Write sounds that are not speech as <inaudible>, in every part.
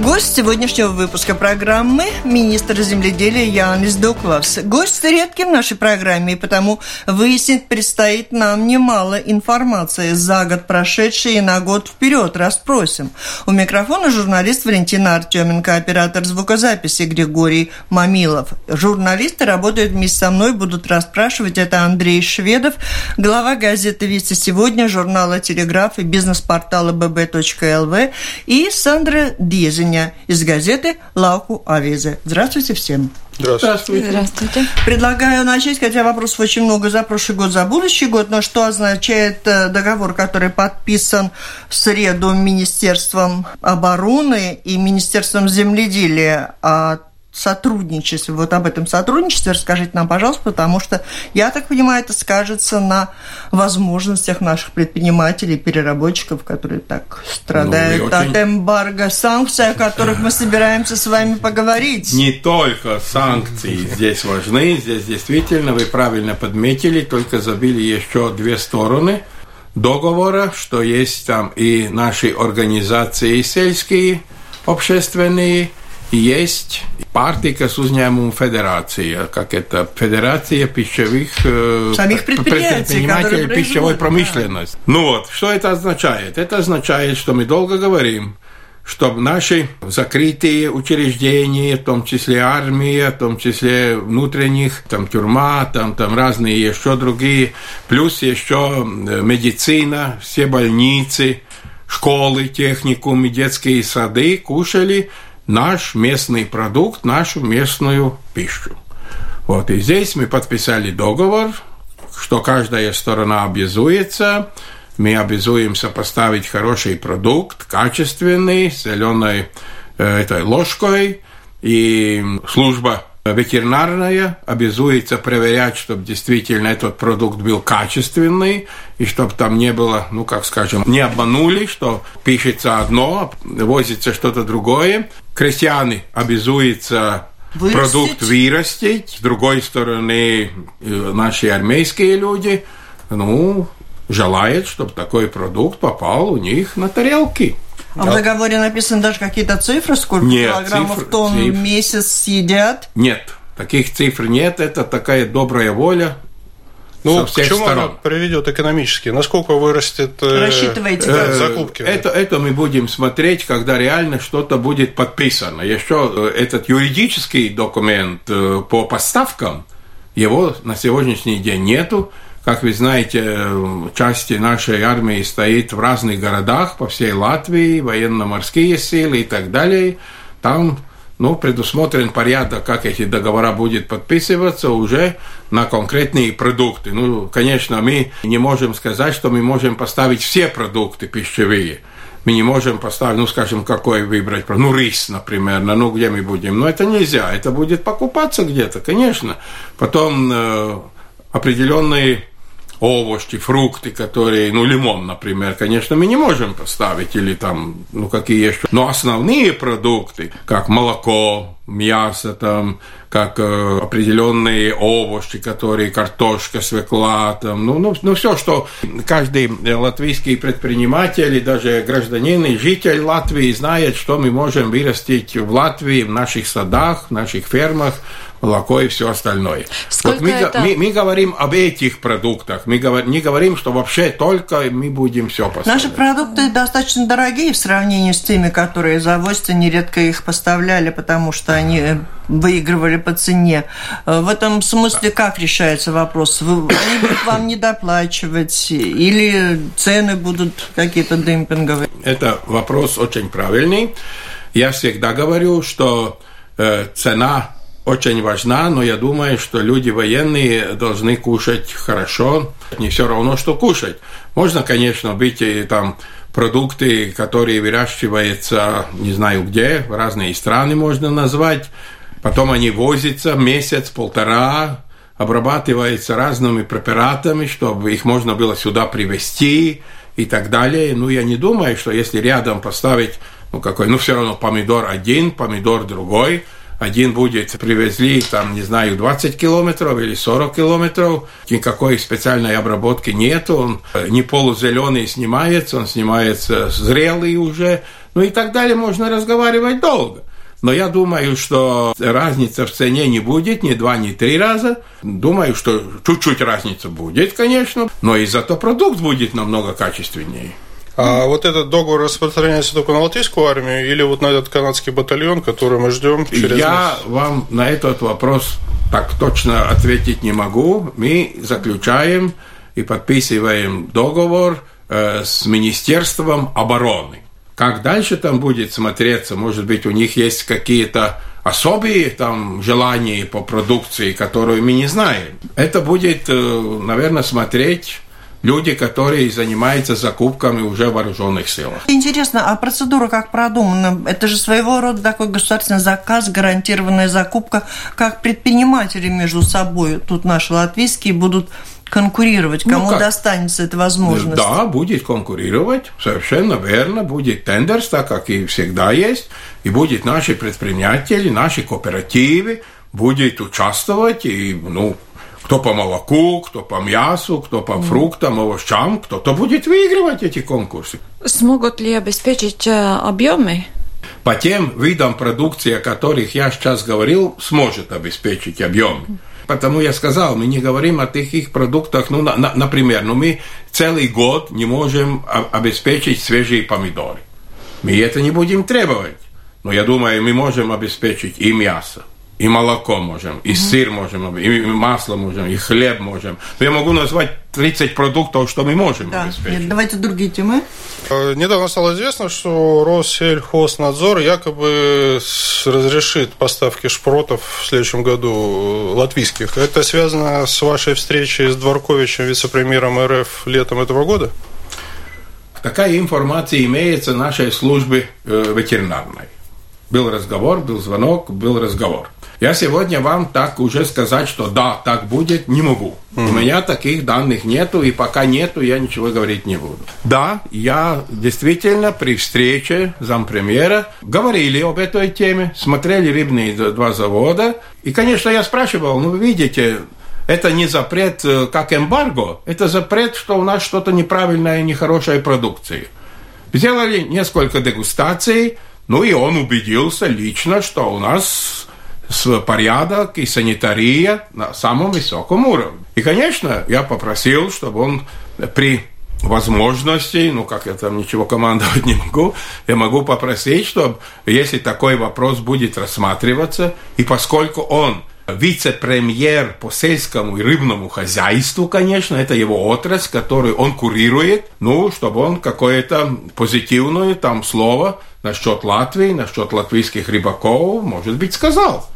Гость сегодняшнего выпуска программы – министр земледелия Янис Дуклавс. Гость редкий в нашей программе, и потому выяснить предстоит нам немало информации за год прошедший и на год вперед. Расспросим. У микрофона журналист Валентина Артеменко, оператор звукозаписи Григорий Мамилов. Журналисты работают вместе со мной, будут расспрашивать. Это Андрей Шведов, глава газеты «Вести сегодня», журнала «Телеграф» и бизнес-портала bb.lv и Сандра Дизель сведения из газеты «Лауку Авизе». Здравствуйте всем. Здравствуйте. Здравствуйте. Предлагаю начать, хотя вопросов очень много за прошлый год, за будущий год, но что означает э, договор, который подписан в среду Министерством обороны и Министерством земледелия о сотрудничестве, вот об этом сотрудничестве расскажите нам, пожалуйста, потому что, я так понимаю, это скажется на возможностях наших предпринимателей, переработчиков, которые так страдают ну, от очень... эмбарго санкций, о которых мы собираемся с вами <laughs> поговорить. Не только санкции здесь важны, здесь действительно, вы правильно подметили, только забили еще две стороны договора, что есть там и наши организации сельские, общественные, есть Pārtikas uzņēmumu федерация, как это, федерация пищевых э, Самих предприятий, предпринимателей пищевой промышленности. Да. Ну вот, что это означает? Это означает, что мы долго говорим, чтобы наши закрытые учреждения, в том числе армия, в том числе внутренних, там тюрьма, там, там разные еще другие, плюс еще медицина, все больницы, школы, техникумы, детские сады кушали наш местный продукт, нашу местную пищу. Вот и здесь мы подписали договор, что каждая сторона обязуется, мы обязуемся поставить хороший продукт, качественный, с зеленой э, этой ложкой, и служба ветеринарная обязуется проверять, чтобы действительно этот продукт был качественный, и чтобы там не было, ну, как скажем, не обманули, что пишется одно, возится что-то другое. Крестьяне обязуются Вырастить. продукт вырастить. С другой стороны, э, наши армейские люди, ну, желают, чтобы такой продукт попал у них на тарелки. А в договоре написаны даже какие-то цифры, сколько нет, килограммов цифр, тонн цифр. в месяц съедят? Нет, таких цифр нет. Это такая добрая воля ну, со всех к чему сторон. она приведет экономически? Насколько вырастет э, Рассчитываете, э, закупки? Это, это мы будем смотреть, когда реально что-то будет подписано. Еще э, этот юридический документ э, по поставкам, его на сегодняшний день нету. Как вы знаете, части нашей армии стоит в разных городах по всей Латвии, военно-морские силы и так далее. Там ну, предусмотрен порядок, как эти договора будут подписываться уже на конкретные продукты. Ну, конечно, мы не можем сказать, что мы можем поставить все продукты пищевые. Мы не можем поставить, ну, скажем, какой выбрать, ну, рис, например, ну, где мы будем. Но это нельзя, это будет покупаться где-то, конечно. Потом э, определенные овощи, фрукты, которые, ну, лимон, например, конечно, мы не можем поставить, или там, ну, какие еще. Но основные продукты, как молоко, мясо, там, как э, определенные овощи, которые картошка, свекла, там, ну, ну, ну, все, что каждый латвийский предприниматель и даже гражданин и житель Латвии знает, что мы можем вырастить в Латвии, в наших садах, в наших фермах, молоко и все остальное. Сколько вот мы, это... мы, мы говорим об этих продуктах, мы говор, не говорим, что вообще только мы будем все поставлять. Наши продукты достаточно дорогие в сравнении с теми, которые завозятся, нередко их поставляли, потому что они выигрывали по цене. В этом смысле как решается вопрос? Вы, они будут вам недоплачивать или цены будут какие-то демпинговые? Это вопрос очень правильный. Я всегда говорю, что э, цена очень важна, но я думаю, что люди военные должны кушать хорошо. Не все равно, что кушать. Можно, конечно, быть и там продукты, которые выращиваются, не знаю где, в разные страны можно назвать. Потом они возятся месяц, полтора, обрабатывается разными препаратами, чтобы их можно было сюда привезти и так далее. Ну, я не думаю, что если рядом поставить, ну, какой, ну, все равно помидор один, помидор другой, один будет привезли, там, не знаю, 20 километров или 40 километров, никакой специальной обработки нет, он э, не полузеленый снимается, он снимается зрелый уже, ну и так далее, можно разговаривать долго. Но я думаю, что разница в цене не будет ни два, ни три раза. Думаю, что чуть-чуть разница будет, конечно, но и зато продукт будет намного качественнее. А вот этот договор распространяется только на латвийскую армию или вот на этот канадский батальон, который мы ждем через Я вам на этот вопрос так точно ответить не могу. Мы заключаем и подписываем договор э, с Министерством обороны. Как дальше там будет смотреться, может быть, у них есть какие-то особые там желания по продукции, которую мы не знаем. Это будет, э, наверное, смотреть люди, которые занимаются закупками уже вооруженных сил. Интересно, а процедура как продумана? Это же своего рода такой государственный заказ, гарантированная закупка, как предприниматели между собой, тут наши латвийские, будут конкурировать, ну кому ну, достанется эта возможность. Да, будет конкурировать, совершенно верно, будет тендерс, так как и всегда есть, и будет наши предприниматели, наши кооперативы, будет участвовать, и, ну, кто по молоку, кто по мясу, кто по фруктам, овощам, кто-то будет выигрывать эти конкурсы. Смогут ли обеспечить э, объемы? По тем видам продукции, о которых я сейчас говорил, сможет обеспечить объем. Потому я сказал, мы не говорим о таких продуктах, ну, на, на, например, ну, мы целый год не можем обеспечить свежие помидоры. Мы это не будем требовать. Но я думаю, мы можем обеспечить и мясо, и молоко можем, и сыр можем, и масло можем, и хлеб можем. Я могу назвать 30 продуктов, что мы можем да. обеспечить. Нет, давайте другие темы. Э, недавно стало известно, что Россельхознадзор якобы разрешит поставки шпротов в следующем году э, латвийских. Это связано с вашей встречей с Дворковичем, вице-премьером РФ летом этого года? Такая информация имеется в нашей службе э, ветеринарной. Был разговор, был звонок, был разговор. Я сегодня вам так уже сказать, что да, так будет, не могу. Mm-hmm. У меня таких данных нету, и пока нету, я ничего говорить не буду. Да, я действительно при встрече зампремьера говорили об этой теме, смотрели рыбные два завода, и, конечно, я спрашивал, ну, вы видите, это не запрет э, как эмбарго, это запрет, что у нас что-то неправильное, нехорошая продукция. Сделали несколько дегустаций, ну и он убедился лично, что у нас порядок и санитария на самом высоком уровне. И, конечно, я попросил, чтобы он при возможности, ну, как я там ничего командовать <laughs> не могу, я могу попросить, чтобы, если такой вопрос будет рассматриваться, и поскольку он вице-премьер по сельскому и рыбному хозяйству, конечно, это его отрасль, которую он курирует, ну, чтобы он какое-то позитивное там слово насчет Латвии, насчет латвийских рыбаков, может быть, сказал.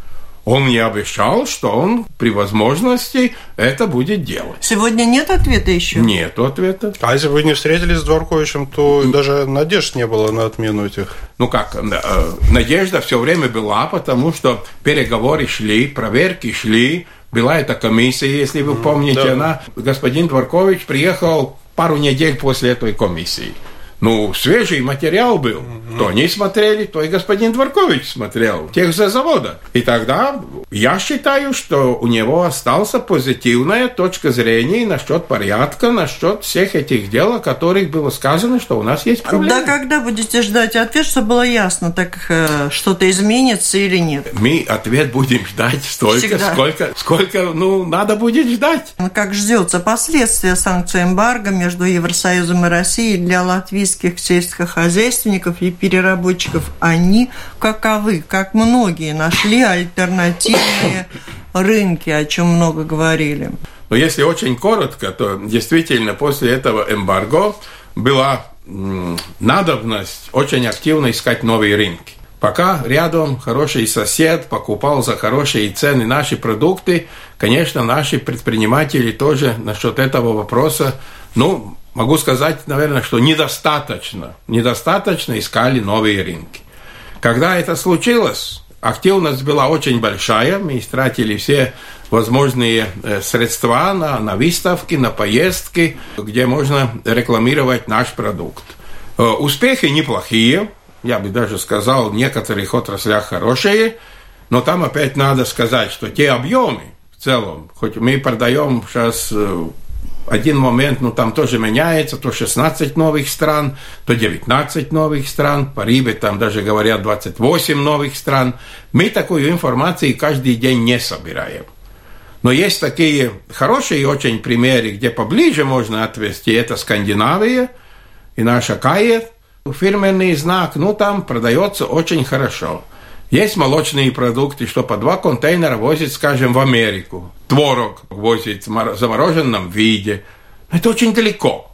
Он мне обещал, что он при возможности это будет делать. Сегодня нет ответа еще? Нет ответа. А если вы не встретились с Дворковичем, то даже надежд не было на отмену этих? Ну как, э, надежда все время была, потому что переговоры шли, проверки шли, была эта комиссия, если вы помните, да. она, господин Дворкович приехал пару недель после этой комиссии. Ну, свежий материал был. То они смотрели, то и господин Дворкович смотрел. Тех за завода. И тогда я считаю, что у него осталась позитивная точка зрения насчет порядка, насчет всех этих дел, о которых было сказано, что у нас есть проблемы. Да, когда будете ждать ответ, чтобы было ясно, так э, что-то изменится или нет? Мы ответ будем ждать столько, Всегда. сколько, сколько, ну, надо будет ждать. Ну, как ждется последствия санкций эмбарго между Евросоюзом и Россией для Латвии латвийских сельскохозяйственников и переработчиков, они каковы, как многие, нашли альтернативные рынки, о чем много говорили. Но если очень коротко, то действительно после этого эмбарго была надобность очень активно искать новые рынки. Пока рядом хороший сосед покупал за хорошие цены наши продукты, конечно, наши предприниматели тоже насчет этого вопроса, ну, могу сказать, наверное, что недостаточно, недостаточно искали новые рынки. Когда это случилось, активность была очень большая, мы истратили все возможные э, средства на, на выставки, на поездки, где можно рекламировать наш продукт. Э, успехи неплохие, я бы даже сказал, в некоторых отраслях хорошие, но там опять надо сказать, что те объемы в целом, хоть мы продаем сейчас э, один момент, ну там тоже меняется, то 16 новых стран, то 19 новых стран, по Рибе там даже говорят 28 новых стран. Мы такую информацию каждый день не собираем. Но есть такие хорошие очень примеры, где поближе можно отвести. Это Скандинавия и наша Кая, фирменный знак, ну там продается очень хорошо. Есть молочные продукты, что по два контейнера возят, скажем, в Америку. Творог возит в замороженном виде. Это очень далеко.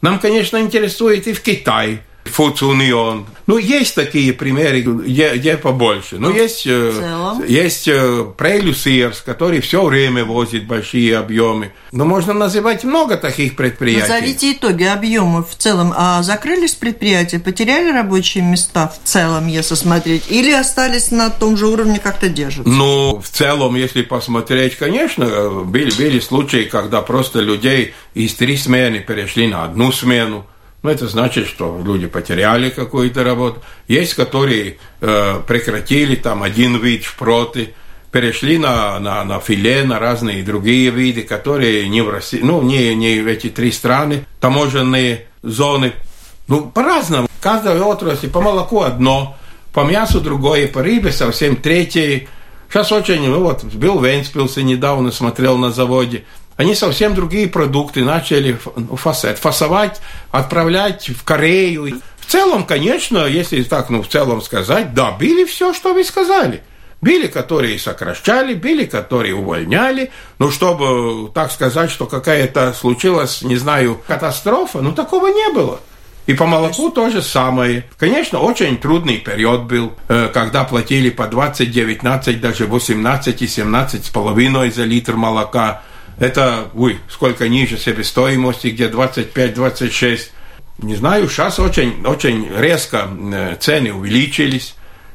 Нам, конечно, интересует и в Китай – Union. Ну, есть такие примеры, где, где побольше. Но ну, есть, э, есть э, Прейлюсирс, который все время возит большие объемы. Но можно называть много таких предприятий. Назовите итоги объемов в целом. А закрылись предприятия, потеряли рабочие места в целом, если смотреть, или остались на том же уровне, как-то держатся? Ну, в целом, если посмотреть, конечно, были, были случаи, когда просто людей из три смены перешли на одну смену. Ну, это значит, что люди потеряли какую-то работу. Есть, которые э, прекратили там один вид шпроты, перешли на, на, на филе, на разные другие виды, которые не в России, ну, не, не в эти три страны, таможенные зоны. Ну, по-разному. Каждая отрасль, по молоку одно, по мясу другое, по рыбе совсем третье. Сейчас очень, ну вот, был в Венспилсе недавно, смотрел на заводе – они совсем другие продукты начали фасет, фасовать, отправлять в Корею. В целом, конечно, если так, ну, в целом сказать, да, били все, что вы сказали. Били, которые сокращали, били, которые увольняли. Ну, чтобы так сказать, что какая-то случилась, не знаю, катастрофа, ну, такого не было. И по молоку то же самое. Конечно, очень трудный период был, э, когда платили по 20, 19, даже 18 и 17 с половиной за литр молока. Это, ой, сколько ниже себестоимости, где 25-26. Не знаю, сейчас очень, очень резко э, цены увеличились.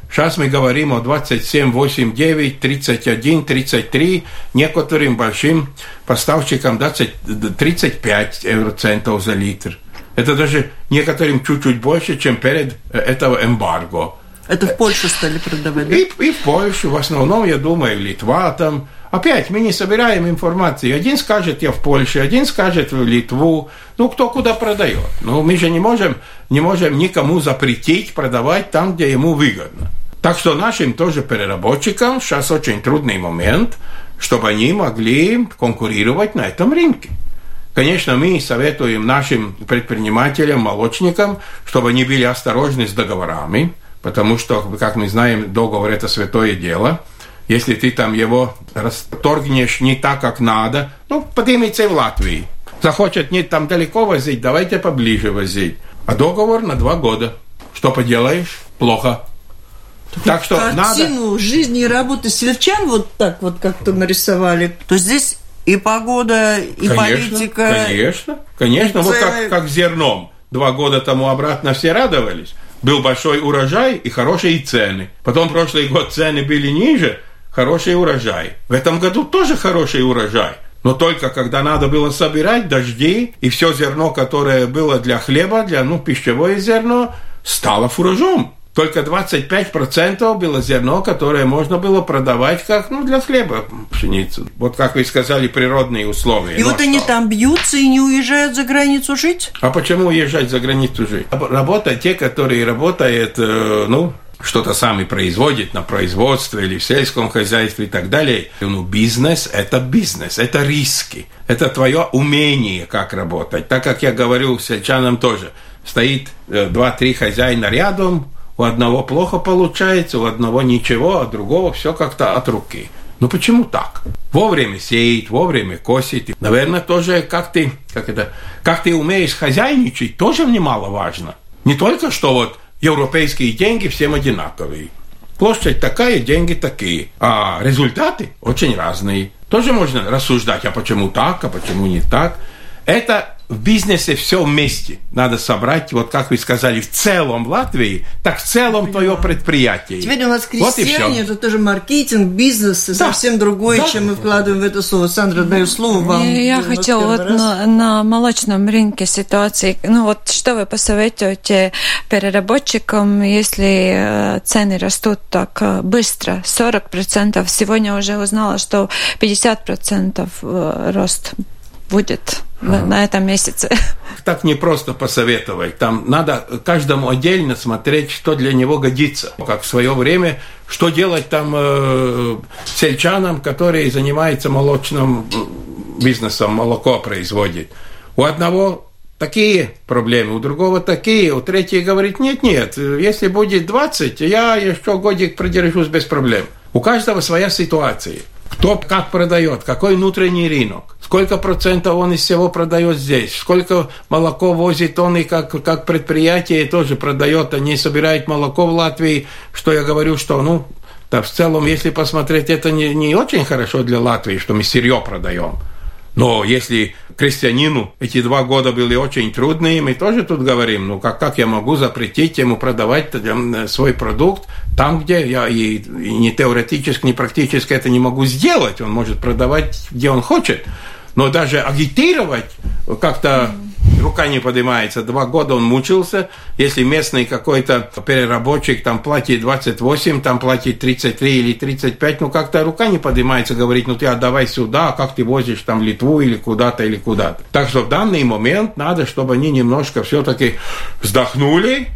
Сейчас мы говорим о 27, 8, 9, 31, 33, некоторым большим поставщикам 20, 35 евроцентов за литр. Это даже некоторым чуть-чуть больше, чем перед э, этого эмбарго. Это в Польшу стали продавать, да? И, и в Польшу, в основном, я думаю, Литва там, Опять мы не собираем информации. Один скажет, я в Польше, один скажет в Литву. Ну, кто куда продает. Но мы же не можем, не можем никому запретить продавать там, где ему выгодно. Так что нашим тоже переработчикам сейчас очень трудный момент, чтобы они могли конкурировать на этом рынке. Конечно, мы советуем нашим предпринимателям, молочникам, чтобы они были осторожны с договорами, потому что, как мы знаем, договор – это святое дело – если ты там его расторгнешь не так, как надо, ну, поднимите в Латвии. Захочет не там далеко возить, давайте поближе возить. А договор на два года. Что поделаешь? Плохо. Так что Картину надо... жизни и работы сельчан вот так вот как-то нарисовали. То здесь и погода, и конечно, политика. Конечно, конечно. И вот как, как зерном. Два года тому обратно все радовались. Был большой урожай и хорошие цены. Потом прошлый год цены были ниже, хороший урожай. В этом году тоже хороший урожай. Но только когда надо было собирать дожди, и все зерно, которое было для хлеба, для ну, пищевое зерно, стало фуражом. Только 25% было зерно, которое можно было продавать как ну, для хлеба пшеницу. Вот как вы сказали, природные условия. И ну, вот что? они там бьются и не уезжают за границу жить? А почему уезжать за границу жить? Работа те, которые работают, э, ну, что-то сами производит на производстве или в сельском хозяйстве и так далее. Ну, бизнес – это бизнес, это риски, это твое умение, как работать. Так как я говорю сельчанам тоже, стоит э, два-три хозяина рядом, у одного плохо получается, у одного ничего, а другого все как-то от руки. Ну почему так? Вовремя сеять, вовремя косить. Наверное, тоже как ты, как это, как ты умеешь хозяйничать, тоже немаловажно. Не только что вот европейские деньги всем одинаковые. Площадь такая, деньги такие. А результаты очень разные. Тоже можно рассуждать, а почему так, а почему не так. Это в бизнесе все вместе. Надо собрать, вот как вы сказали, в целом в Латвии, так в целом твое предприятие. Теперь у нас крестьяне, вот это тоже маркетинг, бизнес, да. совсем другое, да. чем мы вкладываем в это слово. Сандра, даю слово вам. Я хотела вот на, на молочном рынке ситуации, ну вот что вы посоветуете переработчикам, если э, цены растут так э, быстро, 40%, сегодня уже узнала, что 50% э, рост будет ага. на этом месяце. <laughs> Так не просто посоветовать. Там надо каждому отдельно смотреть, что для него годится. Как в свое время, что делать там э, сельчанам, которые занимаются молочным бизнесом, молоко производит. У одного такие проблемы, у другого такие, у третьего говорит, нет-нет, если будет 20, я еще годик продержусь без проблем. У каждого своя ситуация. Кто как продает, какой внутренний рынок, сколько процентов он из всего продает здесь, сколько молоко возит он и как, как предприятие тоже продает, они собирают молоко в Латвии, что я говорю, что, ну, да, в целом, если посмотреть, это не, не очень хорошо для Латвии, что мы сырье продаем. Но если крестьянину эти два года были очень трудные, мы тоже тут говорим, ну как, как я могу запретить ему продавать э, свой продукт там, где я и, и не теоретически, не практически это не могу сделать. Он может продавать, где он хочет. Но даже агитировать как-то рука не поднимается. Два года он мучился. Если местный какой-то переработчик там платит 28, там платит 33 или 35, ну как-то рука не поднимается говорить, ну ты отдавай сюда, а как ты возишь там Литву или куда-то или куда-то. Так что в данный момент надо, чтобы они немножко все-таки вздохнули,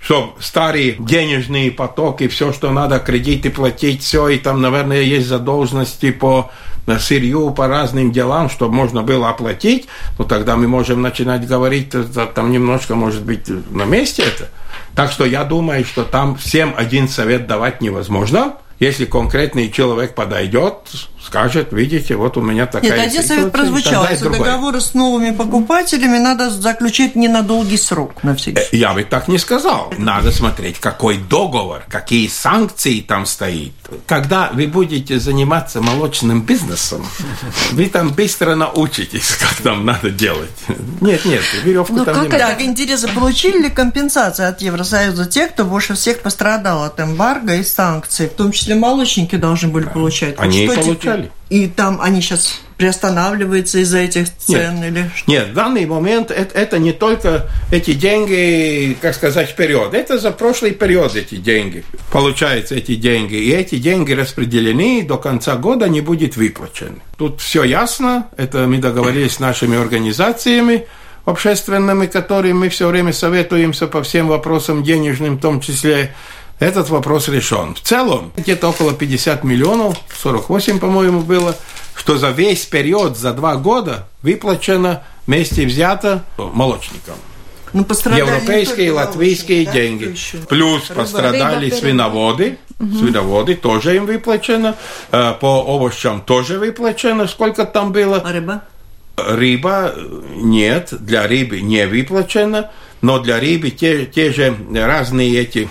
чтобы старые денежные потоки, все, что надо, кредиты платить, все, и там, наверное, есть задолженности по сырью, по разным делам, чтобы можно было оплатить, ну, тогда мы можем начинать говорить, там немножко, может быть, на месте это. Так что я думаю, что там всем один совет давать невозможно. Если конкретный человек подойдет, скажет, видите, вот у меня такая Нет, один совет прозвучал, что договоры с новыми покупателями надо заключить не на долгий срок, на всякий э, Я бы так не сказал. Надо смотреть, какой договор, какие санкции там стоит. Когда вы будете заниматься молочным бизнесом, вы там быстро научитесь, как там надо делать. Нет, нет, веревку ну, там как не Так, интересно, получили ли компенсацию от Евросоюза те, кто больше всех пострадал от эмбарго и санкций, в том числе молочники должны были получать? Они вот получали. Теперь? И там они сейчас приостанавливаются из-за этих цен нет, или Нет, в данный момент это, это не только эти деньги, как сказать, вперед. Это за прошлый период эти деньги. Получаются эти деньги. И эти деньги распределены, до конца года не будет выплачены. Тут все ясно. Это мы договорились с нашими организациями общественными, которыми мы все время советуемся по всем вопросам денежным, в том числе этот вопрос решен. В целом, где-то около 50 миллионов, 48, по-моему, было, что за весь период, за два года выплачено вместе взято молочникам. Ну, Европейские, латвийские да? деньги. Еще. Плюс Рыба. пострадали Рыба, свиноводы. Угу. Свиноводы тоже им выплачено. Э, по овощам тоже выплачено. Сколько там было? А рыба? Рыба нет, для рыбы не выплачено, но для рыбы те, те же разные эти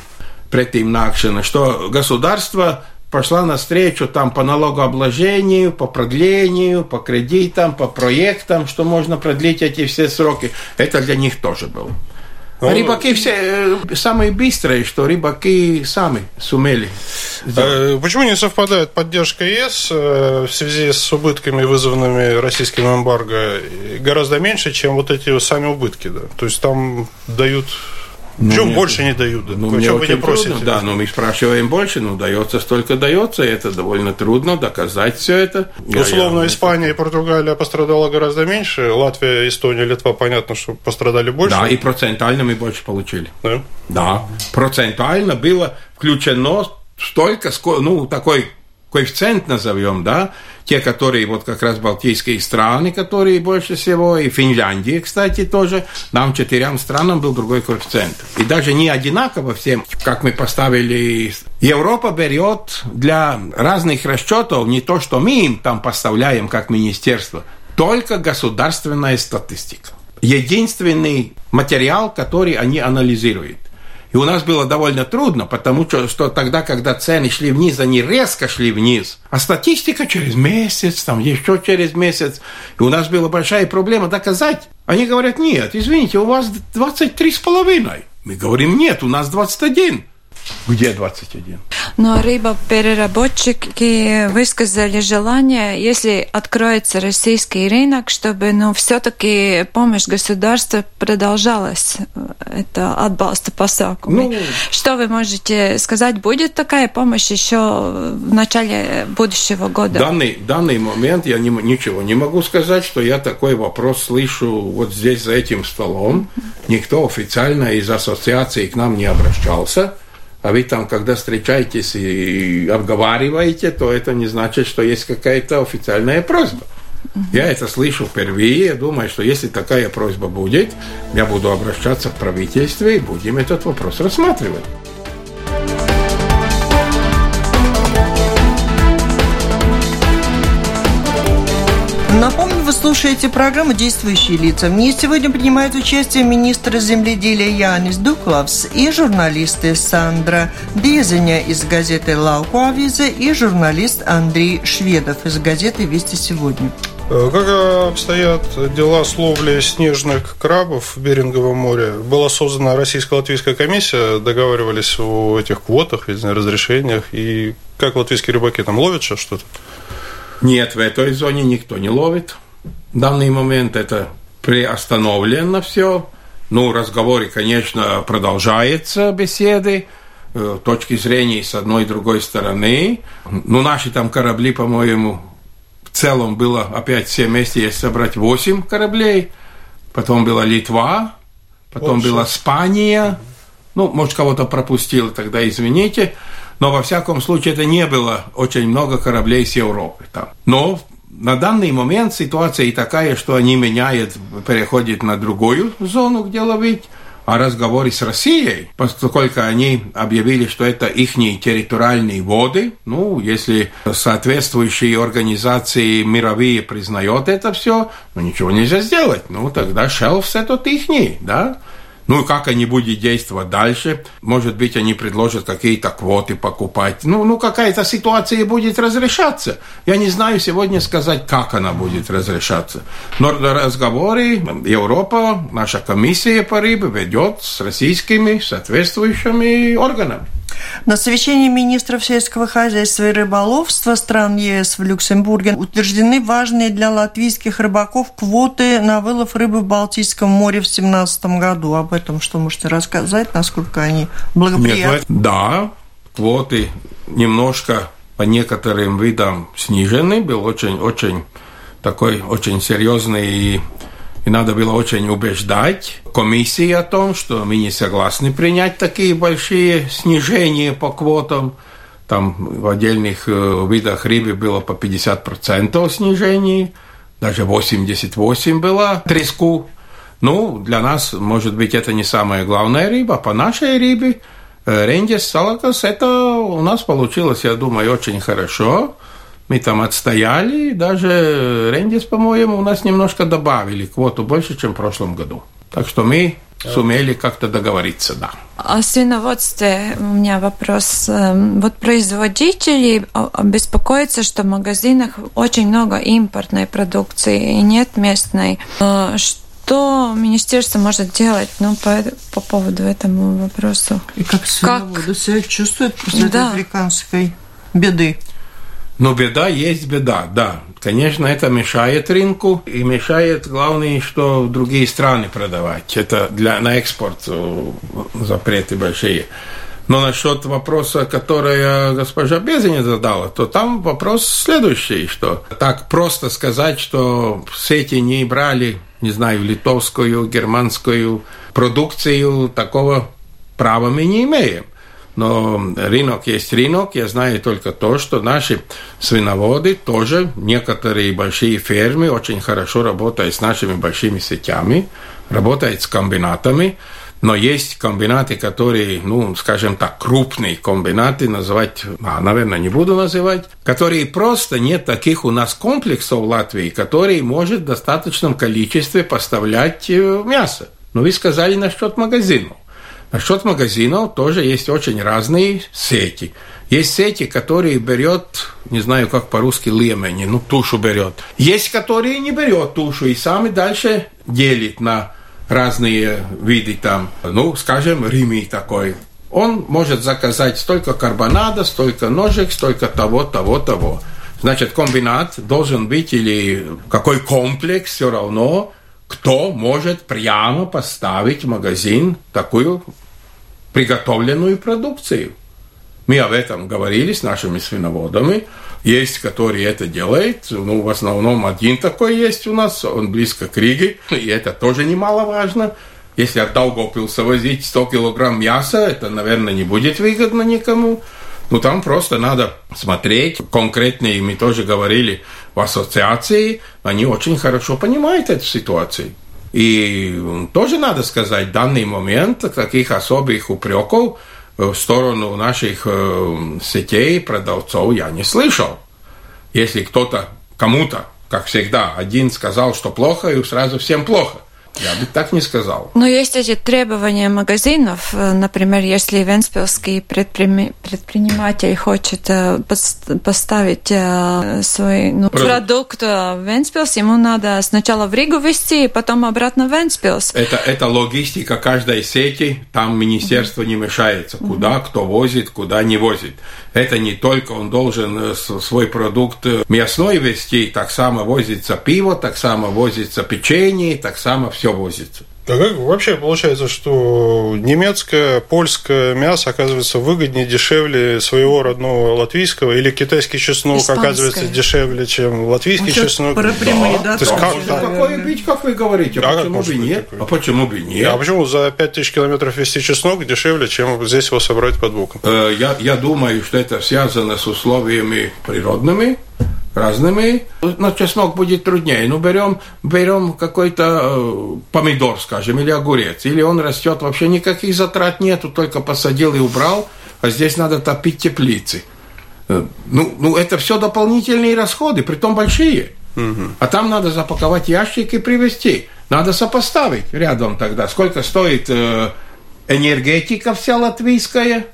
претим накшена, что государство пошла навстречу там по налогообложению, по продлению, по кредитам, по проектам, что можно продлить эти все сроки. Это для них тоже было. Ну, рыбаки все самые быстрые, что рыбаки сами сумели. Сделать. Почему не совпадает поддержка ЕС э, в связи с убытками, вызванными российским эмбарго, гораздо меньше, чем вот эти сами убытки? Да? То есть там дают ну, Почему нет, больше не дают? Ну, мне вы не просите? Трудно, да, но мы спрашиваем больше, ну, дается столько дается, и это довольно трудно доказать все это. Условно, я, Испания и Португалия пострадала гораздо меньше, Латвия, Эстония, Литва, понятно, что пострадали больше. Да, и процентально мы больше получили. Да? Да, процентально было включено столько, ну, такой коэффициент назовем, да, те, которые вот как раз балтийские страны, которые больше всего, и Финляндия, кстати, тоже, нам четырем странам был другой коэффициент. И даже не одинаково всем, как мы поставили. Европа берет для разных расчетов не то, что мы им там поставляем как министерство, только государственная статистика. Единственный материал, который они анализируют. И у нас было довольно трудно, потому что, что тогда, когда цены шли вниз, они резко шли вниз. А статистика через месяц, там еще через месяц. И у нас была большая проблема доказать, Они говорят, нет, извините, у вас 23 с половиной. Мы говорим, нет, у нас 21. Где 21? Но рыба переработчики высказали желание, если откроется российский рынок, чтобы ну, все-таки помощь государства продолжалась. Это отбалста пасакуми. Ну, Что вы можете сказать? Будет такая помощь еще в начале будущего года? Данный, данный момент я не, ничего не могу сказать, что я такой вопрос слышу вот здесь за этим столом. Никто официально из ассоциации к нам не обращался. А вы там, когда встречаетесь и обговариваете, то это не значит, что есть какая-то официальная просьба. Я это слышу впервые. Думаю, что если такая просьба будет, я буду обращаться в правительстве и будем этот вопрос рассматривать. Вы слушаете программу «Действующие лица». В ней сегодня принимают участие министр земледелия Янис Дуклавс и журналисты Сандра Дезеня из газеты «Лауку Авиза» и журналист Андрей Шведов из газеты «Вести сегодня». Э, как обстоят дела с ловлей снежных крабов в Беринговом море? Была создана российско-латвийская комиссия, договаривались о этих квотах, разрешениях, и как латвийские рыбаки там ловят сейчас что-то? Нет, в этой зоне никто не ловит. В данный момент это приостановлено все. Ну, разговоры, конечно, продолжаются, беседы, э, точки зрения с одной и другой стороны. Ну, наши там корабли, по-моему, в целом было опять все вместе, если собрать 8 кораблей. Потом была Литва, потом Польша. была Испания. Ну, может, кого-то пропустил, тогда извините но во всяком случае это не было очень много кораблей с Европы там. Но на данный момент ситуация и такая, что они меняют, переходят на другую зону, где ловить, а разговоры с Россией, поскольку они объявили, что это их территориальные воды, ну, если соответствующие организации мировые признают это все, ну, ничего нельзя сделать. Ну, тогда шелфс это их, да? Ну, как они будут действовать дальше? Может быть, они предложат какие-то квоты покупать. Ну, ну какая-то ситуация будет разрешаться. Я не знаю сегодня сказать, как она будет разрешаться. Но разговоры Европа, наша комиссия по рыбе ведет с российскими соответствующими органами. На совещании министров сельского хозяйства и рыболовства стран ЕС в Люксембурге утверждены важные для латвийских рыбаков квоты на вылов рыбы в Балтийском море в 2017 году. Об этом что можете рассказать, насколько они благоприятны? Нет, да, квоты немножко по некоторым видам снижены. Был очень-очень такой очень серьезный и и надо было очень убеждать комиссии о том, что мы не согласны принять такие большие снижения по квотам. Там в отдельных э, видах рыбы было по 50% снижений, даже 88 было треску. Ну, для нас, может быть, это не самая главная рыба. По нашей рыбе э, рендес салакас, это у нас получилось, я думаю, очень хорошо. Мы там отстояли, даже Рендис, по-моему, у нас немножко добавили квоту больше, чем в прошлом году. Так что мы сумели как-то договориться, да. О свиноводстве у меня вопрос. Эм, вот производители беспокоятся, что в магазинах очень много импортной продукции и нет местной. Что министерство может делать ну, по, по поводу этому вопросу? И как свиноводы как... себя чувствуют после да. этой африканской беды? Но беда есть беда, да. Конечно, это мешает рынку и мешает, главное, что в другие страны продавать. Это для, на экспорт э, запреты большие. Но насчет вопроса, который госпожа Безиня задала, то там вопрос следующий, что так просто сказать, что сети не брали, не знаю, литовскую, германскую продукцию, такого права мы не имеем. Но рынок есть рынок. Я знаю только то, что наши свиноводы тоже, некоторые большие фермы очень хорошо работают с нашими большими сетями, работают с комбинатами. Но есть комбинаты, которые, ну, скажем так, крупные комбинаты, называть, а, наверное, не буду называть, которые просто нет таких у нас комплексов в Латвии, которые может в достаточном количестве поставлять э, мясо. Но вы сказали насчет магазинов. Насчет магазинов тоже есть очень разные сети. Есть сети, которые берет, не знаю, как по-русски, лемени, ну, тушу берет. Есть, которые не берет тушу и сами дальше делит на разные виды там, ну, скажем, Рими такой. Он может заказать столько карбонада, столько ножек, столько того, того, того. Значит, комбинат должен быть или какой комплекс, все равно, кто может прямо поставить в магазин такую приготовленную продукцию. Мы об этом говорили с нашими свиноводами. Есть, которые это делают. Ну, в основном один такой есть у нас. Он близко к Риге. И это тоже немаловажно. Если от Даугавпилса возить 100 килограмм мяса, это, наверное, не будет выгодно никому. Ну, там просто надо смотреть. Конкретные мы тоже говорили в ассоциации. Они очень хорошо понимают эту ситуацию. И тоже надо сказать, в данный момент таких особых упреков в сторону наших э, сетей, продавцов я не слышал. Если кто-то кому-то, как всегда, один сказал, что плохо, и сразу всем плохо – я бы так не сказал. Но есть эти требования магазинов. Э, например, если венспилский предприниматель хочет э, поставить э, свой ну, продукт в Венспилс, ему надо сначала в Ригу везти, потом обратно в Венспилс. Это, это логистика каждой сети. Там министерство mm-hmm. не мешается, куда mm-hmm. кто возит, куда не возит. Это не только он должен свой продукт мясной вести, так само возится пиво, так само возится печенье, так само все все возится. А как вообще получается, что немецкое, польское мясо оказывается выгоднее, дешевле своего родного латвийского, или китайский чеснок Испанское. оказывается дешевле, чем латвийский Может, чеснок? Про прямые, да? да, да. как, да. Такое бить, как вы говорите, а почему бы нет? А почему бы нет? А почему за 5000 километров вести чеснок дешевле, чем здесь его собрать под боком? Э, я, я думаю, что это связано с условиями природными, разными. На чеснок будет труднее. Ну, берем, берем какой-то э, помидор, скажем, или огурец. Или он растет, вообще никаких затрат нету, только посадил и убрал, а здесь надо топить теплицы. Э, ну, ну это все дополнительные расходы, притом большие. Угу. А там надо запаковать ящик и привезти. Надо сопоставить рядом тогда, сколько стоит э, энергетика вся латвийская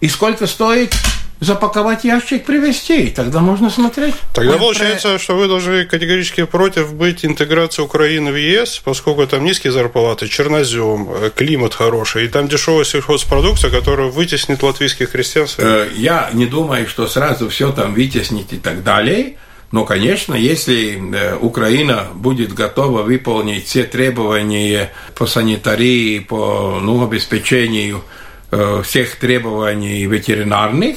и сколько стоит запаковать ящик, привезти, и тогда можно смотреть. Тогда Ой, получается, про... что вы должны категорически против быть интеграции Украины в ЕС, поскольку там низкие зарплаты, чернозем, э, климат хороший, и там дешевая сельхозпродукция, которая вытеснит латвийских крестьян. Э, я не думаю, что сразу все там вытеснить и так далее. Но, конечно, если э, Украина будет готова выполнить все требования по санитарии, по ну, обеспечению всех требований ветеринарных,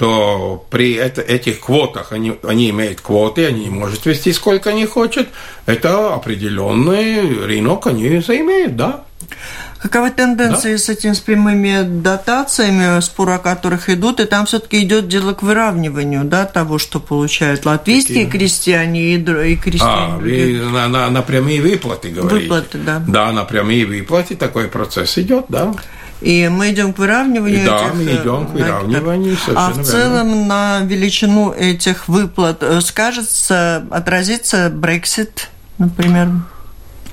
то при это, этих квотах, они, они имеют квоты, они могут вести сколько они хотят, это определенный рынок они заимеют, да. Какова тенденция да? с этим с прямыми дотациями, споры о которых идут, и там все-таки идет дело к выравниванию, да, того, что получают латвийские Такие... крестьяне и, и крестьяне. А, вы на, на, на прямые выплаты говорите? Выплаты, да. Да, на прямые выплаты такой процесс идет, да. И мы идем к выравниванию. И да, этих, мы идем к выравниванию. А в целом верно. на величину этих выплат э, скажется, отразится Брексит, например?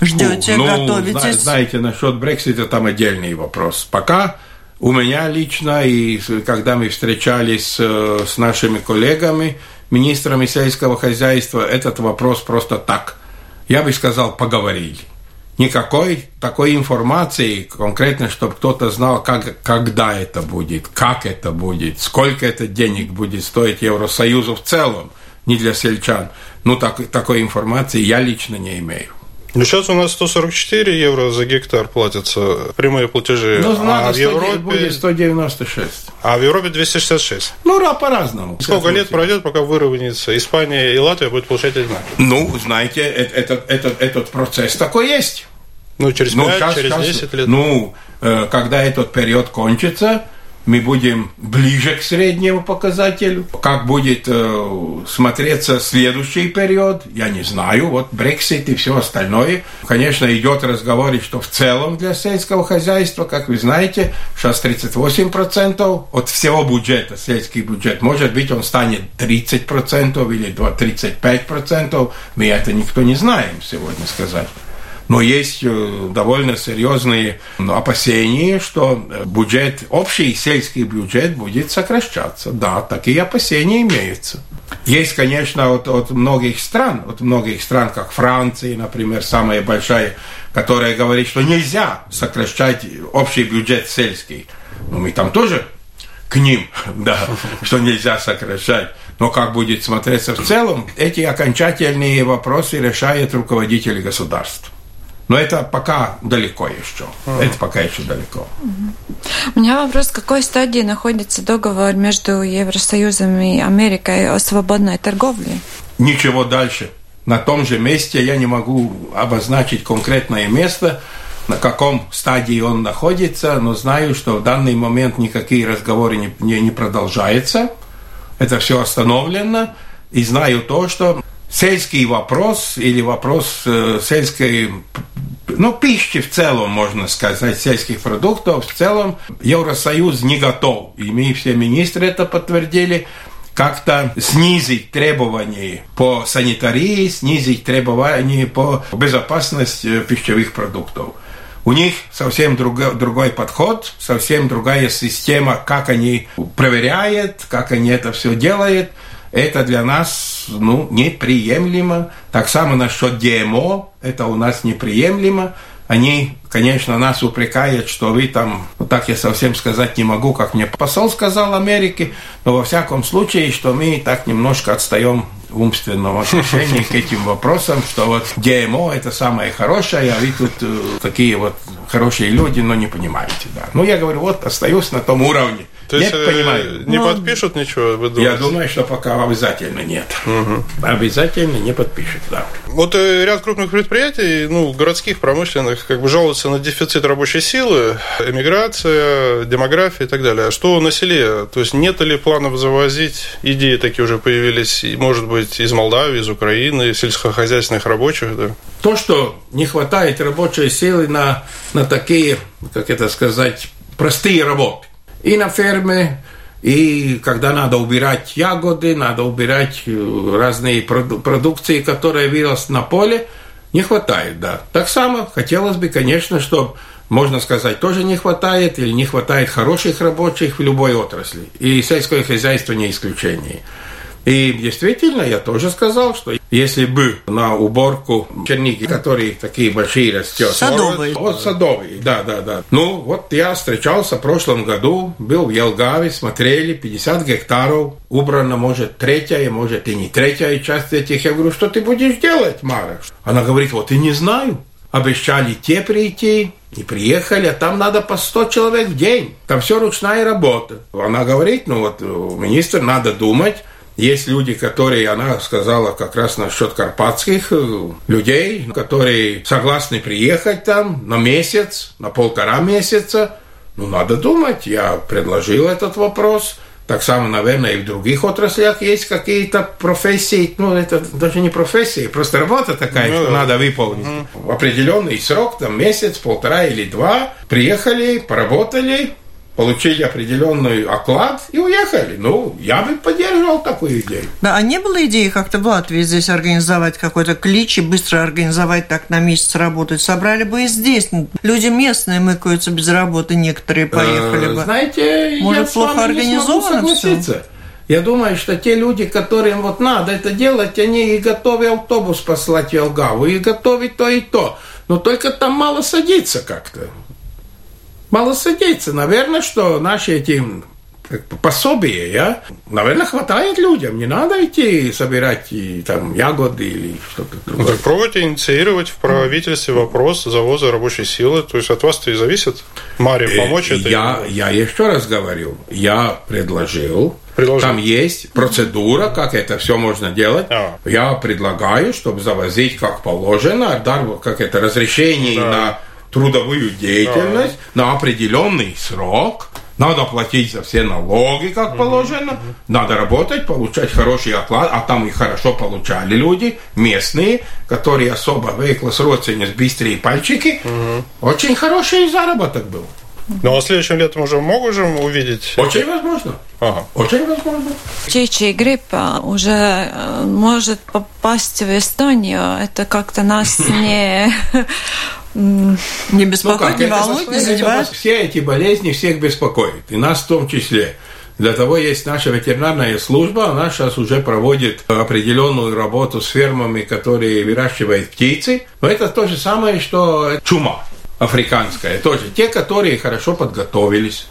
Ждете, ну, готовитесь? Знаете, насчет Брексита там отдельный вопрос. Пока у меня лично, и когда мы встречались э, с нашими коллегами, министрами сельского хозяйства, этот вопрос просто так, я бы сказал, поговорили никакой такой информации конкретно, чтобы кто-то знал, как, когда это будет, как это будет, сколько это денег будет стоить Евросоюзу в целом, не для сельчан. Ну, так, такой информации я лично не имею. Ну, сейчас у нас 144 евро за гектар платятся прямые платежи. Ну, а в Европе... будет 196. А в Европе 266. Ну, да, по-разному. Сколько лет пройдет, пока выровняется Испания и Латвия будет получать одинаково? Ну, знаете, этот, этот, этот процесс такой есть. Ну, через 5, ну, сейчас, через 10 лет? Ну, э, когда этот период кончится, мы будем ближе к среднему показателю. Как будет э, смотреться следующий период, я не знаю. Вот Брексит и все остальное. Конечно, идет разговор, что в целом для сельского хозяйства, как вы знаете, сейчас 38% от всего бюджета, сельский бюджет. Может быть, он станет 30% или 35%. Мы это никто не знаем сегодня сказать. Но есть э, довольно серьезные ну, опасения, что э, бюджет, общий сельский бюджет будет сокращаться. Да, такие опасения имеются. Есть, конечно, от, от многих стран, от многих стран, как Франции, например, самая большая, которая говорит, что нельзя сокращать общий бюджет сельский. Но мы там тоже к ним, <laughs> да, что нельзя сокращать. Но как будет смотреться в целом, эти окончательные вопросы решает руководители государств. Но это пока далеко еще. Mm. Это пока еще далеко. У меня вопрос, в какой стадии находится договор между Евросоюзом и Америкой о свободной торговле? Ничего дальше. На том же месте я не могу обозначить конкретное место, на каком стадии он находится, но знаю, что в данный момент никакие разговоры не, не, не продолжаются. Это все остановлено. И знаю то, что сельский вопрос или вопрос э, сельской ну, пищи в целом, можно сказать, сельских продуктов, в целом Евросоюз не готов. И мы все министры это подтвердили как-то снизить требования по санитарии, снизить требования по безопасности пищевых продуктов. У них совсем другой, другой подход, совсем другая система, как они проверяют, как они это все делают – это для нас ну, неприемлемо. Так само насчет ГМО, это у нас неприемлемо. Они, конечно, нас упрекают, что вы там, вот так я совсем сказать не могу, как мне посол сказал Америке, но во всяком случае, что мы так немножко отстаем в умственном отношении к этим вопросам, что вот ГМО это самое хорошее, а вы тут э, такие вот хорошие люди, но не понимаете, да. Ну, я говорю, вот остаюсь на том уровне. То есть нет, понимаю. не ну, подпишут ничего, вы думаете? Я думаю, что пока обязательно нет. Угу. Обязательно не подпишут, да. Вот э, ряд крупных предприятий, ну, городских, промышленных, как бы жалуются на дефицит рабочей силы, эмиграция, демография и так далее. А что на селе? То есть нет ли планов завозить? Идеи такие уже появились, может быть, из Молдавии, из Украины, сельскохозяйственных рабочих, да? То, что не хватает рабочей силы на, на такие, как это сказать, простые работы и на ферме, и когда надо убирать ягоды, надо убирать э, разные продукции, которые вырос на поле, не хватает, да. Так само хотелось бы, конечно, чтобы, можно сказать, тоже не хватает или не хватает хороших рабочих в любой отрасли. И сельское хозяйство не исключение. И действительно, я тоже сказал, что если бы на уборку черники, которые такие большие растет. Садовые. Вот садовые, да, да, да. Ну, вот я встречался в прошлом году, был в Елгаве, смотрели, 50 гектаров, убрана, может, третья, может, и не третья часть этих. Я говорю, что ты будешь делать, Мара? Она говорит, вот и не знаю. Обещали те прийти, и приехали, а там надо по 100 человек в день. Там все ручная работа. Она говорит, ну вот, министр, надо думать, есть люди, которые, она сказала как раз насчет карпатских э, людей, которые согласны приехать там на месяц, на полтора месяца. Ну, надо думать. Я предложил этот вопрос. Так само, наверное, и в других отраслях есть какие-то профессии. Ну, это даже не профессии, просто работа такая, ну, что надо выполнить. Угу. В определенный срок, там месяц, полтора или два, приехали, поработали, получили определенный оклад и уехали. Ну, я бы поддерживал такую идею. Да, а не было идеи как-то в Латвии здесь организовать какой-то клич и быстро организовать так на месяц работать? Собрали бы и здесь. Люди местные мыкаются без работы, некоторые поехали бы. Знаете, Может, я плохо организовано все? Я думаю, что те люди, которым вот надо это делать, они и готовы автобус послать в Елгаву, и готовы то и то. Но только там мало садиться как-то мало садится. Наверное, что наши эти как пособия, я, наверное, хватает людям. Не надо идти собирать и, там ягоды или что-то другое. Ну, так пробуйте инициировать в правительстве вопрос завоза рабочей силы. То есть от вас-то и зависит, Маре, э, помочь это? Я, я еще раз говорю, я предложил, Предложил. Там есть процедура, как это все можно делать. А. Я предлагаю, чтобы завозить как положено, как это разрешение да. на трудовую деятельность да. на определенный срок. Надо платить за все налоги, как угу. положено. Угу. Надо работать, получать хороший оклад. А там и хорошо получали люди, местные, которые особо вейклас родственниц, быстрые пальчики. Угу. Очень хороший заработок был. Ну, а следующим летом уже можем увидеть? Очень возможно. Ага. Очень возможно. Чичи гриппа уже э, может попасть в Эстонию. Это как-то нас <laughs> не... Не беспокоит, Ну волнует, не задевает? Все эти болезни всех беспокоят, и нас в том числе. Для того есть наша ветеринарная служба, она сейчас уже проводит определенную работу с фермами, которые выращивают птицы. Но это то же самое, что чума африканская. Тоже те, которые хорошо подготовились,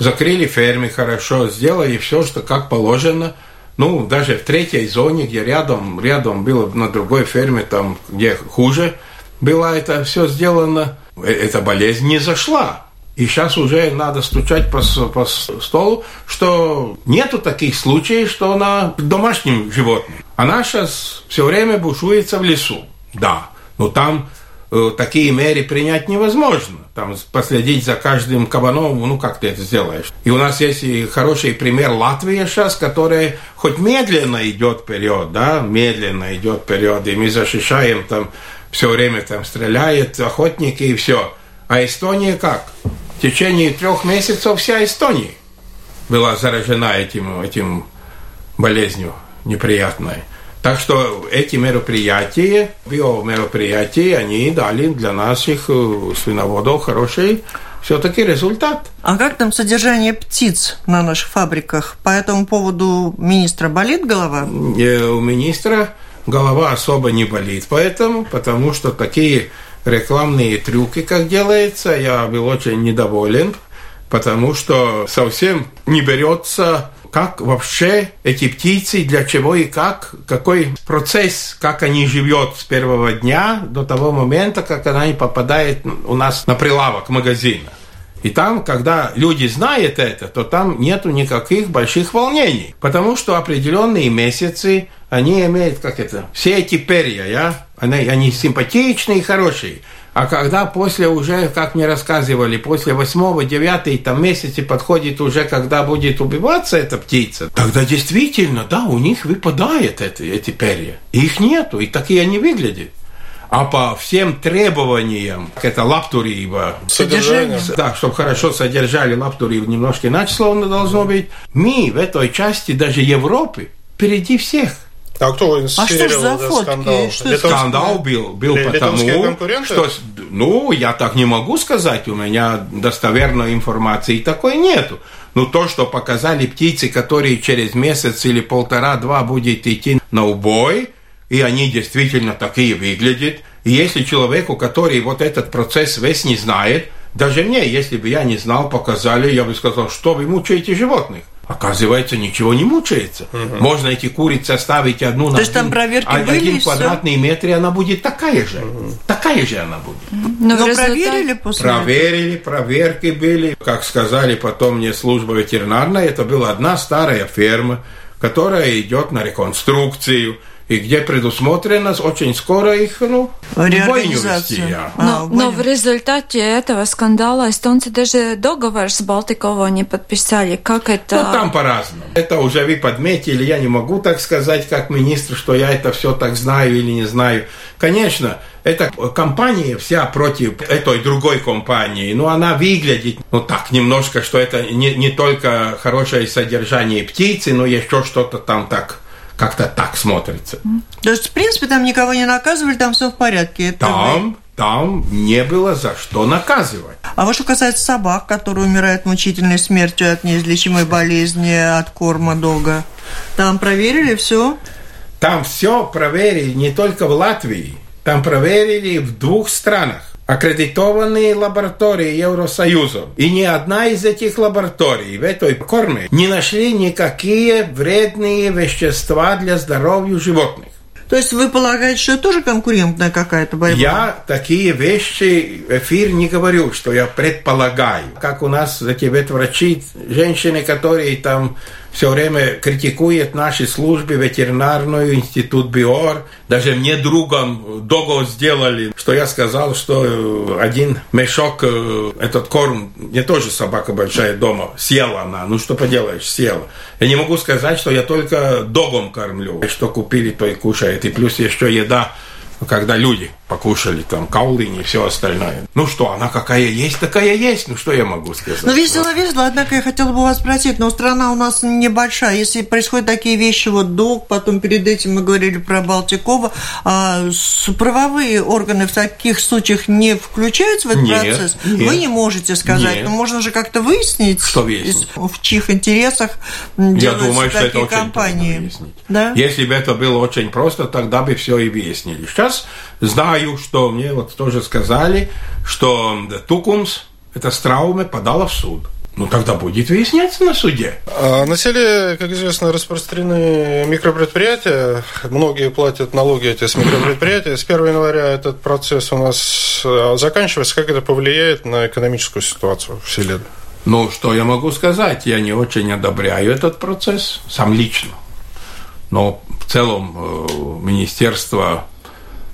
закрыли фермы хорошо, сделали все, что как положено. Ну, даже в третьей зоне, где рядом, рядом было на другой ферме, там, где хуже, было это все сделано, э- эта болезнь не зашла. И сейчас уже надо стучать по, по столу, что нету таких случаев, что она домашним животным. Она сейчас все время бушуется в лесу. Да, но там э, такие меры принять невозможно. Там последить за каждым кабаном, ну как ты это сделаешь? И у нас есть и хороший пример Латвии сейчас, которая хоть медленно идет вперед, да, медленно идет вперед, и мы защищаем там все время там стреляют охотники и все. А Эстония как? В течение трех месяцев вся Эстония была заражена этим, этим болезнью неприятной. Так что эти мероприятия, биомероприятия, они дали для наших э, свиноводов хороший все-таки результат. А как там содержание птиц на наших фабриках? По этому поводу министра болит голова? Э, У министра голова особо не болит, поэтому, потому что такие рекламные трюки, как делается, я был очень недоволен, потому что совсем не берется, как вообще эти птицы, для чего и как, какой процесс, как они живут с первого дня до того момента, как они попадают у нас на прилавок магазина. И там, когда люди знают это, то там нету никаких больших волнений. Потому что определенные месяцы они имеют, как это, все эти перья, я, они, они симпатичные и хорошие. А когда после уже, как мне рассказывали, после восьмого, девятого там месяца подходит уже, когда будет убиваться эта птица, тогда действительно, да, у них выпадает это, эти перья. Их нету, и такие они выглядят. А по всем требованиям, это лаптуриба, Содержание. да, чтобы хорошо содержали лаптурив, немножко иначе словно должно быть. Мы в этой части даже Европы впереди всех. А кто А что ж инсценировал за этот фотки? скандал? Что Литовский- Скандал был, был Ли- литовские потому, что, ну, я так не могу сказать, у меня достоверной информации такой нету. Но то, что показали птицы, которые через месяц или полтора-два будет идти на убой, и они действительно такие выглядят, и если человеку, который вот этот процесс весь не знает, даже мне, если бы я не знал, показали, я бы сказал, что вы мучаете животных. Оказывается, ничего не мучается. Можно эти курицы оставить одну на есть там один- проверки а- были, один квадратный метр, и она будет такая же. Такая же она будет. Но в Но результате- проверили после этого? Проверили, проверки были. Как сказали потом мне служба ветеринарная, это была одна старая ферма, которая идет на реконструкцию, и где предусмотрено очень скоро их, ну, в бойню вести, я. А, Но, но в результате этого скандала эстонцы даже договор с Балтиково не подписали. Как это? Ну, там по-разному. Это уже вы подметили, я не могу так сказать, как министр, что я это все так знаю или не знаю. Конечно, эта компания вся против этой другой компании, но она выглядит, ну так, немножко, что это не, не только хорошее содержание птицы, но еще что-то там так, как-то так смотрится. То есть, в принципе, там никого не наказывали, там все в порядке. Это вы- Там, там не было за что наказывать. А вот что касается собак, которые умирают мучительной смертью от неизлечимой болезни, от корма долго, там проверили все? Там все проверили не только в Латвии, там проверили в двух странах. Аккредитованные лаборатории Евросоюза. И ни одна из этих лабораторий в этой корме не нашли никакие вредные вещества для здоровья животных. То есть вы полагаете, что это тоже конкурентная какая-то борьба? Я такие вещи в эфир не говорю, что я предполагаю. Как у нас эти ветврачи, женщины, которые там все время критикуют наши службы, ветеринарную, институт БИОР. Даже мне другом договор сделали, что я сказал, что э, один мешок, э, этот корм, мне тоже собака большая дома, съела она. Ну что поделаешь, съела. Я не могу сказать, что я только догом кормлю. Что купили, то и кушает. И плюс еще еда когда люди покушали там каулыни и все остальное. Ну что, она какая есть, такая есть. Ну что я могу сказать? Ну, весело, весело. Однако я хотела бы вас спросить, но страна у нас небольшая. Если происходят такие вещи, вот долг, потом перед этим мы говорили про Балтикова, а правовые органы в таких случаях не включаются в этот нет, процесс? Нет, Вы не можете сказать. Нет. Но можно же как-то выяснить, что выяснить? в чьих интересах я думаю, что это компании. очень. Да? Если бы это было очень просто, тогда бы все и выяснили. Сейчас знаю, что мне вот тоже сказали, что Тукумс, это Страуме, подала в суд. Ну, тогда будет выясняться на суде. А на селе, как известно, распространены микропредприятия. Многие платят налоги эти с микропредприятия. С 1 января этот процесс у нас а, заканчивается. Как это повлияет на экономическую ситуацию в селе? Ну, что я могу сказать? Я не очень одобряю этот процесс, сам лично. Но в целом э, Министерство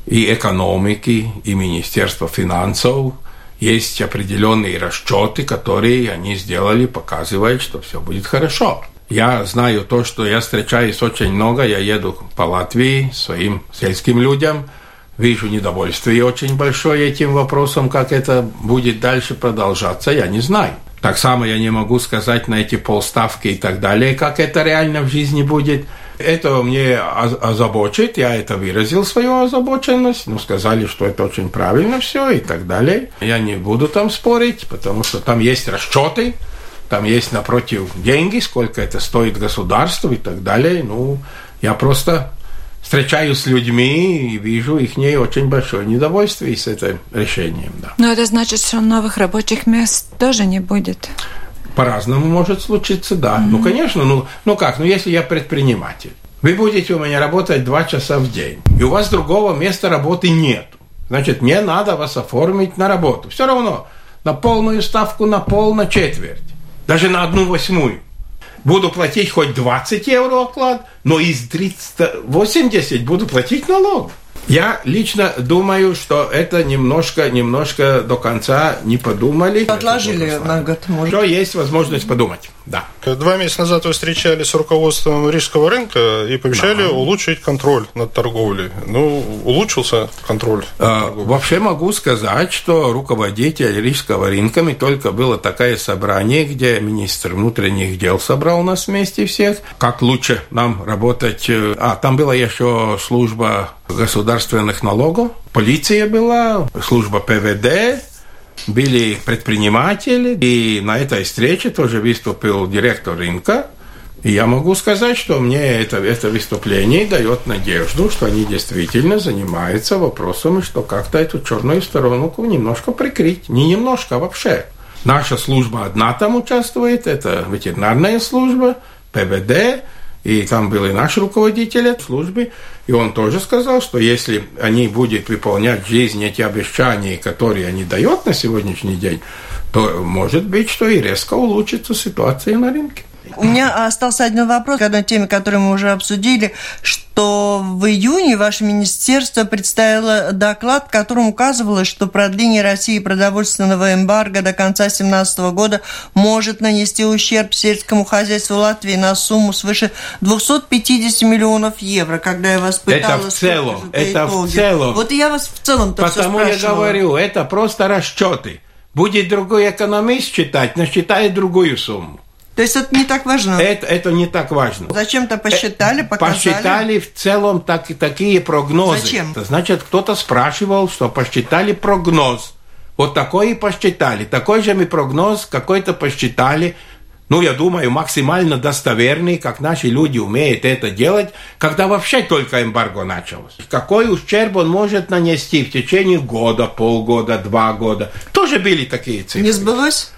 и экономики, и Министерство финансов есть определенные расчеты, которые они сделали, показывают, что все будет хорошо. Я знаю то, что я встречаюсь очень много, я еду по Латвии своим сельским людям, вижу недовольствие очень большое этим вопросом, как это будет дальше продолжаться, я не знаю. Так само я не могу сказать на эти полставки и так далее, как это реально в жизни будет. Это мне озабочит, я это выразил, свою озабоченность, ну, сказали, что это очень правильно все и так далее. Я не буду там спорить, потому что там есть расчеты, там есть напротив деньги, сколько это стоит государству и так далее. Ну, я просто встречаюсь с людьми и вижу их не очень большое недовольствие с этим решением. Да. Но это значит, что новых рабочих мест тоже не будет. По-разному может случиться, да. Mm-hmm. Ну, конечно, ну, ну как, ну если я предприниматель, вы будете у меня работать два часа в день, и у вас другого места работы нет. Значит, мне надо вас оформить на работу. Все равно на полную ставку, на пол, на четверть. Даже на одну восьмую. Буду платить хоть 20 евро оклад, но из 380 буду платить налог. Я лично думаю, что это немножко, немножко до конца не подумали. Отложили на год, может. Что есть возможность подумать, да. Два месяца назад вы встречались с руководством рижского рынка и пообещали да. улучшить контроль над торговлей. Ну, улучшился контроль? А, вообще могу сказать, что руководитель рижского рынка, и только было такое собрание, где министр внутренних дел собрал нас вместе всех, как лучше нам работать. Э, а, там была еще служба государственных налогов, полиция была, служба ПВД, были предприниматели, и на этой встрече тоже выступил директор рынка. И я могу сказать, что мне это, это выступление дает надежду, что они действительно занимаются вопросом, что как-то эту черную сторону немножко прикрыть. Не немножко, а вообще. Наша служба одна там участвует, это ветеринарная служба, ПВД, и там был и наш руководитель службы, и он тоже сказал, что если они будут выполнять в жизни эти обещания, которые они дают на сегодняшний день, то может быть, что и резко улучшится ситуация на рынке. У меня остался один вопрос к одной теме, которую мы уже обсудили, что в июне ваше министерство представило доклад, в котором указывалось, что продление России продовольственного эмбарго до конца 2017 года может нанести ущерб сельскому хозяйству Латвии на сумму свыше 250 миллионов евро. Когда я вас пыталась... Это в целом. Это в целом. Вот я вас в целом Потому я говорю, это просто расчеты. Будет другой экономист считать, насчитает другую сумму. То есть это не так важно? Это, это не так важно. Зачем-то посчитали, показали? Посчитали в целом так, такие прогнозы. Зачем? Значит, кто-то спрашивал, что посчитали прогноз. Вот такой и посчитали. Такой же мы прогноз какой-то посчитали. Ну, я думаю, максимально достоверный, как наши люди умеют это делать, когда вообще только эмбарго началось. Какой ущерб он может нанести в течение года, полгода, два года. Тоже были такие цифры. Не сбылось?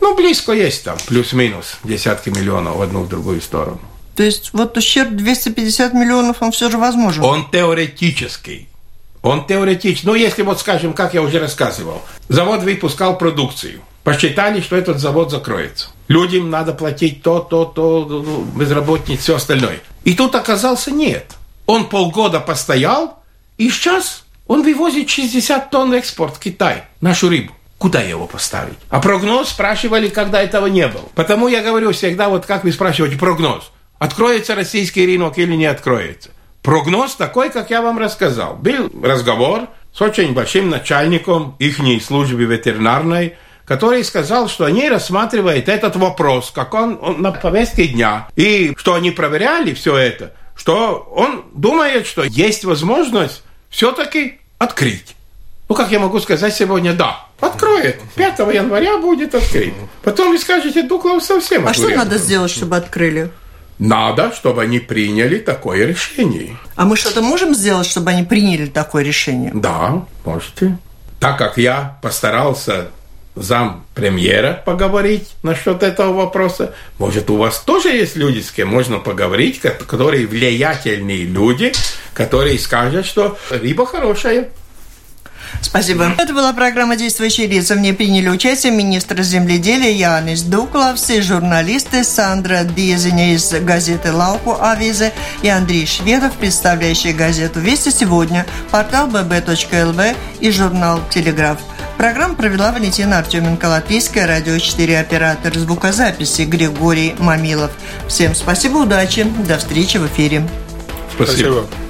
Ну, близко есть там, плюс-минус, десятки миллионов в одну в другую сторону. То есть вот ущерб 250 миллионов, он все же возможен? Он теоретический. Он теоретический. Ну, если вот, скажем, как я уже рассказывал, завод выпускал продукцию. Посчитали, что этот завод закроется. Людям надо платить то, то, то, ну, безработниц, все остальное. И тут оказался нет. Он полгода постоял, и сейчас он вывозит 60 тонн экспорт в Китай, нашу рыбу. Куда его поставить? А прогноз спрашивали, когда этого не было. Потому я говорю всегда, вот как вы спрашиваете прогноз. Откроется российский рынок или не откроется? Прогноз такой, как я вам рассказал. Был разговор с очень большим начальником их службы ветеринарной, который сказал, что они рассматривают этот вопрос, как он, он на повестке дня, и что они проверяли все это, что он думает, что есть возможность все-таки открыть. Ну, как я могу сказать сегодня, да, откроет. 5 января будет открыт. Потом вы скажете, Дуклов совсем А что надо сделать, чтобы открыли? Надо, чтобы они приняли такое решение. А мы что-то можем сделать, чтобы они приняли такое решение? Да, можете. Так как я постарался зам премьера поговорить насчет этого вопроса. Может, у вас тоже есть люди, с кем можно поговорить, которые влиятельные люди, которые скажут, что рыба хорошая, Спасибо. Это была программа «Действующие лица». В ней приняли участие министр земледелия Янис Дуклавс и журналисты Сандра Дезиня из газеты «Лауку Авизе» и Андрей Шведов, представляющий газету «Вести сегодня», портал bb.lv и журнал «Телеграф». Программу провела Валентина Артеменко, Латвийское радио 4, оператор звукозаписи Григорий Мамилов. Всем спасибо, удачи, до встречи в эфире. Спасибо. спасибо.